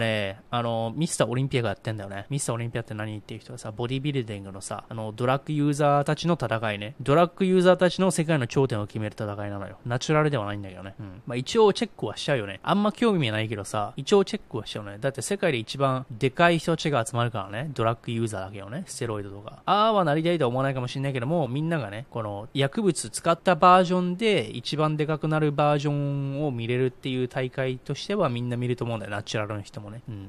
ね、あの、ミスターオリンピアがやってんだよね。ミスターオリンピアって何っていう人はさ、ボディビルディングのさ、あの、ドラッグユーザーたちの戦いね。ドラッグユーザーたちの世界の頂点を決める戦いなのよ。ナチュラルではないんだけどね。うん。まあ一応チェックはしちゃうよね。あんま興味はないけどさ、一応チェックはしちゃうね。だって世界で一番でかい人たちが集まるからね。ドラッグユーザーだけよね。ステロイドとか。ああはなりたいとは思わないかもしれないけども、みんながね、この薬物使ったバージョンで一番でかくなるバージョンを見れるっていう大会としてはみんな見ると思うんだよ。ナチュラルの人もね。うん。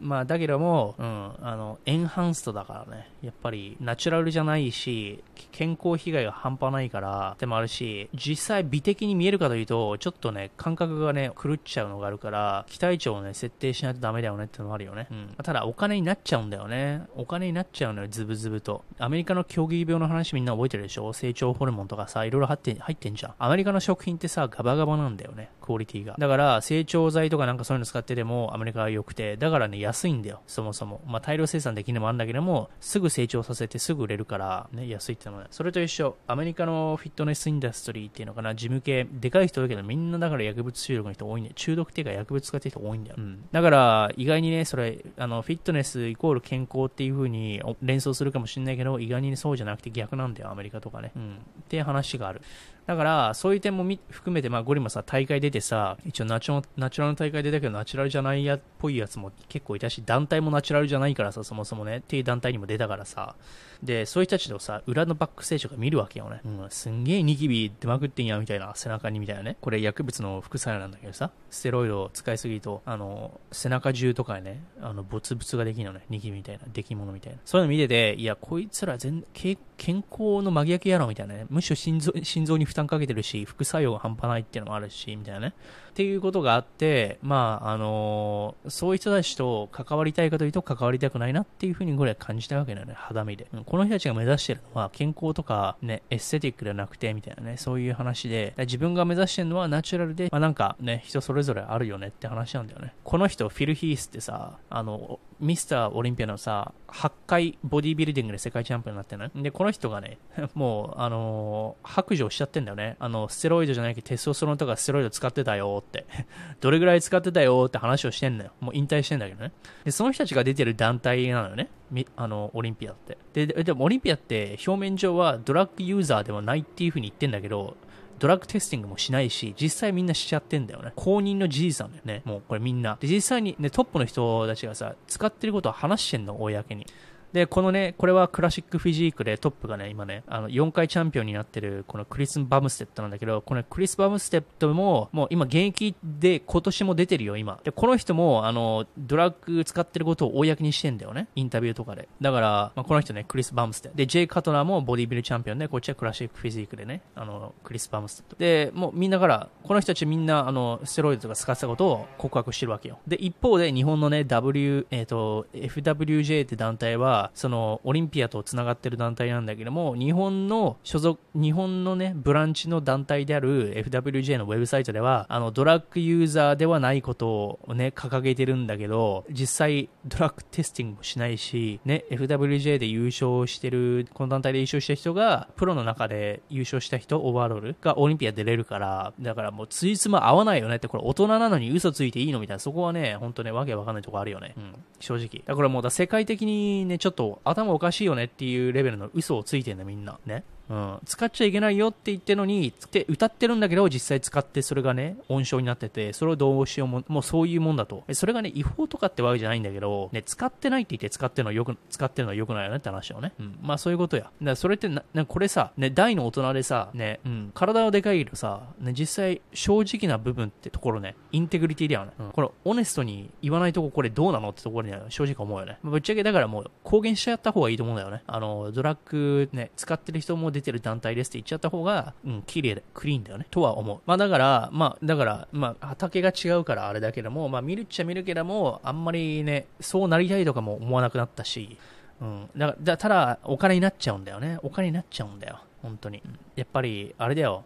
まあ、だけども、うん、あの、エンハンストだからね。やっぱり、ナチュラルじゃないし、健康被害が半端ないから、でもあるし、実際美的に見えるかというと、ちょっとね、感覚がね、狂っちゃうのがあるから、期待値をね、設定しないとダメだよねってのもあるよね。うん。ただ、お金になっちゃうんだよね。お金になっちゃうのよ、ズブズブと。アメリカの競技病の話みんな覚えてるでしょ？成長ホルモンとかさ、いろいろ入って入ってんじゃん。アメリカの食品ってさ、ガバガバなんだよね。クオリティが。だから、成長剤とかなんかそういうの使ってても、アメリカは良くて、だからね、安いんだよ。そもそも。まあ、大量生産できるのもあるんだけども、すぐ成長させてすぐ売れるから、ね、安いってのは、ね、それと一緒、アメリカのフィットネスインダストリーっていうのかな、事務系、でかい人だけど、みんなだから薬物中毒の人多いんだよ。中毒っていうか薬物使ってる人多いんだよ。うん。だから、意外にね、それ、あの、フィットネスイコール健康っていう風に連想するかもしれないけど、意外にそうじゃなくて逆なんだよ、アメリカとかね。うん。って話がある。だから、そういう点も含めて、まあ、ゴリもさ、大会出てさ、一応ナチュナチュラルの大会出たけど、ナチュラルじゃないやっぽいやつも結構いたし、団体もナチュラルじゃないからさ、そもそもね、っていう団体にも出たからさ、で、そういう人たちのさ、裏のバックステージとか見るわけよね。うん、すんげえニキビ出まくってんや、みたいな、背中にみたいなね。これ薬物の副作用なんだけどさ、ステロイドを使いすぎると、あの、背中中とかね、あの、ボツブツができるのね、ニキビみたいな、出来物みたいな。そういうの見てて、いや、こいつら全、健康の真逆やろ、みたいなね。むしろ心臓、心臓に負担かけてるし、副作用が半端ないっていうのもあるし、みたいなね。っていうことがあって、まあ、あのー、そういう人たちと関わりたいかというと関わりたくないなっていうふうにこれは感じたわけだよね、肌身で。この人たちが目指してるのは健康とかね、エステティックではなくて、みたいなね、そういう話で、自分が目指してるのはナチュラルで、まあなんかね、人それぞれあるよねって話なんだよね。この人、フィル・ヒースってさ、あの、ミスターオリンピアのさ、8回ボディビルディングで世界チャンピオンになってるので、この人がね、もう、あのー、白状しちゃってんだよね。あの、ステロイドじゃないけどテストステロンとかステロイド使ってたよって。どれぐらい使ってたよって話をしてんだよ。もう引退してんだけどね。で、その人たちが出てる団体なのよね。あの、オリンピアって。で、でもオリンピアって表面上は drug user ではないっていう風に言ってんだけど、 drug testing もしないし、実際みんなしちゃってんだよね。公認の事実なんだよね。もうこれみんな。で、実際にね、トップの人たちがさ、使ってることは話してんの、公に。で、このね、これはクラシックフィジークでトップがね、今ね、あの、4回チャンピオンになってる、このクリス・バムステッドなんだけど、このクリス・バムステッドも、もう今現役で今年も出てるよ、今。で、この人も、あの、ドラッグ使ってることを公にしてんだよね。インタビューとかで。だから、まあ、この人ね、クリス・バムステッド。で、ジェイ・カトラーもボディビルチャンピオンで、こっちはクラシックフィジークでね、あの、クリス・バムステッド。で、もうみんなから、この人たちみんな、あの、ステロイドとか使ってたことを告白してるわけよ。で、一方で日本のね、W、えっ、ー、と、FWJ って団体は、その、オリンピアとつながってる団体なんだけども、日本の所属、日本のね、 branch の団体である FWJ のウェブサイトでは、あの、 drug user ではないことをね、掲げてるんだけど、実際、 drug testing もしないし、ね、FWJ で優勝してる、この団体で優勝した人が、プロの中で優勝した人、 overall がオリンピア出れるから、だからもう、つじつま合わないよねって、これ大人なのに嘘ついていいのみたいな、そこはね、ほんとね、わけわかんないとこあるよね。うん、正直。だからもう、だ世界的にね、ちょっとと頭おかしいよねっていうレベルの嘘をついてんだみんな。ね。うん、使っちゃいけないよって言ってるのに、って歌ってるんだけど、実際使ってそれがね、音章になってて、それをどうしようも、もうそういうもんだと。それがね、違法とかってわけじゃないんだけど、ね、使ってないって言って使ってるのはよく、使ってるのは良くないよねって話をね。うん。まあそういうことや。だそれってな、なこれさ、ね、大の大人でさ、ね、うん、体はでかいけどさ、ね、実際正直な部分ってところね、インテグリティだよね。うん、これ、オネストに言わないとここれどうなのってところには正直思うよね。ぶっちゃけだからもう公言しちゃった方がいいと思うんだよね。あの、ドラッグね、使ってる人も出てる団体ですって言っちゃった方が、うん、綺麗で、クリーンだよね。とは思う。まあだから、まあ、だから、まあ、畑が違うからあれだけども、まあ見るっちゃ見るけども、あんまりね、そうなりたいとかも思わなくなったし、うん。だから、ただ、お金になっちゃうんだよね。お金になっちゃうんだよ。本当に。やっぱり、あれだよ。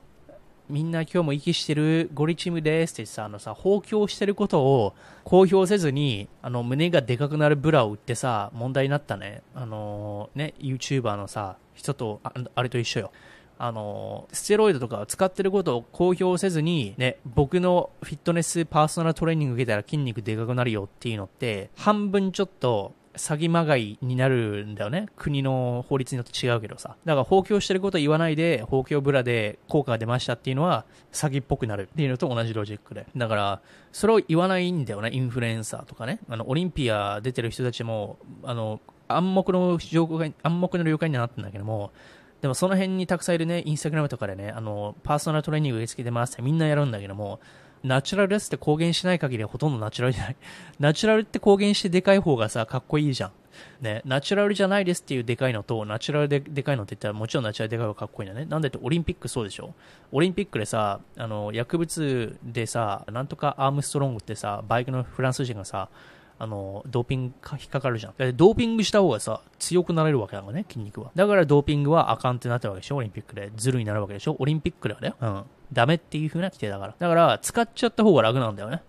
みんな今日も息してるゴリチームですってさ、あのさ、放棄してることを公表せずに、あの、胸がでかくなるブラを売ってさ、問題になったね。あのー、ね、YouTuber のさ、人とあ、あれと一緒よ。あの、ステロイドとかを使ってることを公表せずに、ね、僕のフィットネスパーソナルトレーニング受けたら筋肉でかくなるよっていうのって、半分ちょっと、詐欺まがいになるんだよね。国の法律によって違うけどさ。だから、放棄してること言わないで、放棄ブラで効果が出ましたっていうのは、詐欺っぽくなるっていうのと同じロジックで。だから、それを言わないんだよね、インフルエンサーとかね。あの、オリンピア出てる人たちも、あの、暗黙の情報が、暗黙の了解にはなってんだけども、でもその辺にたくさんいるね、インスタグラムとかでね、あの、パーソナルトレーニング受け付けてますってみんなやるんだけども、ナチュラルですって公言しない限りほとんどナチュラルじゃない。ナチュラルって公言してでかい方がさ、かっこいいじゃん。ね、ナチュラルじゃないですっていうでかいのと、ナチュラルででかいのって言ったらもちろんナチュラルでかい方がかっこいいんだね。なんでってオリンピックそうでしょ？オリンピックでさ、あの、薬物でさ、なんとかアームストロングってさ、バイクのフランス人がさ、あの、ドーピング引っかかるじゃん。ドーピングした方がさ、強くなれるわけだからね、筋肉は。だからドーピングはあかんってなったわけでしょ、オリンピックで。ズルになるわけでしょ、オリンピックではだよ。うん。ダメっていう風な規定だから。だから、使っちゃった方が楽なんだよね。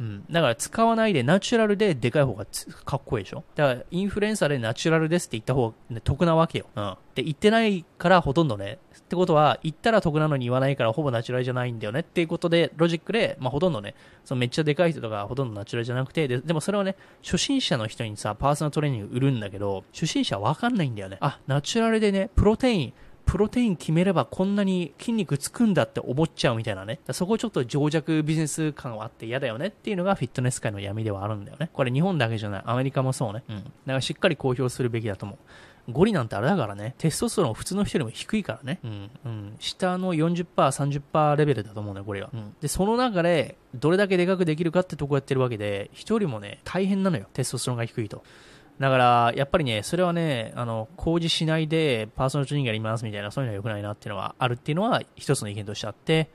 うん。だから使わないでナチュラルででかい方がかっこいいでしょだからインフルエンサーでナチュラルですって言った方が、ね、得なわけよ。うん。で、言ってないからほとんどね、ってことは、言ったら得なのに言わないからほぼナチュラルじゃないんだよねっていうことで、ロジックで、まあ、ほとんどね、そのめっちゃでかい人とかほとんどナチュラルじゃなくて、ででもそれはね、初心者の人にさ、パーソナルトレーニング売るんだけど、初心者わかんないんだよね。あ、ナチュラルでね、プロテイン、プロテイン決めればこんなに筋肉つくんだって思っちゃうみたいなね。そこちょっと情弱ビジネス感はあって嫌だよねっていうのがフィットネス界の闇ではあるんだよね。これ日本だけじゃない。アメリカもそうね。うん。だからしっかり公表するべきだと思う。ゴリなんてあれだからね、テストステロン普通の人よりも低いからね。うん。うん。下の40%、30%レベルだと思うね、これは。うん。で、その中で、どれだけでかくできるかってとこやってるわけで、人よりもね、大変なのよ、テストステロンが低いと。だから、やっぱりね、それはね、あの、公示しないでパーソナルトレーニングやりますみたいな、そういうのは良くないなっていうのはあるっていうのは一つの意見としてあって、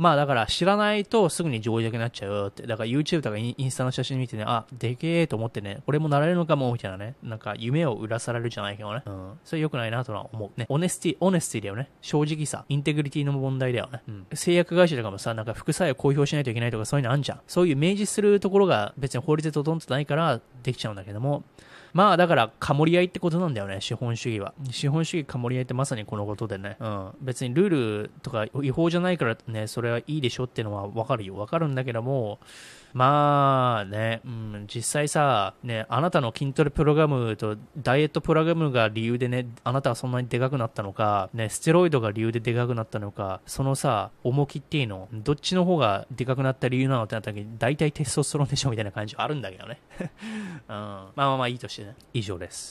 まあだから知らないとすぐに上位だけになっちゃうよって。だから YouTube とかインスタの写真見てね、あ、でけえと思ってね、これもなれるのかもみたいなね、なんか夢を売らされるじゃないけどね。うん。それ良くないなとは思うね。 honesty、honesty だよね。正直さ、 integrity の問題だよね。うん。製薬会社とかもさ、なんか副作用公表しないといけないとかそういうのあんじゃん。そういう明示するところが別に法律で整ってないからできちゃうんだけども、まあだから、かもり合いってことなんだよね、資本主義は。資本主義かもり合いってまさにこのことでね。うん。別にルールとか違法じゃないからね、それはいいでしょっていうのはわかるよ。わかるんだけども、まあね、うん、実際さ、ね、あなたの筋トレプログラムとダイエットプログラムが理由でね、あなたはそんなにでかくなったのか、ね、ステロイドが理由ででかくなったのか、そのさ、重きっていうの、どっちの方がでかくなった理由なのってなった時に、大体テストステロンでしょみたいな感じはあるんだけどね。うん、まあまあまあいいとしてね。以上です。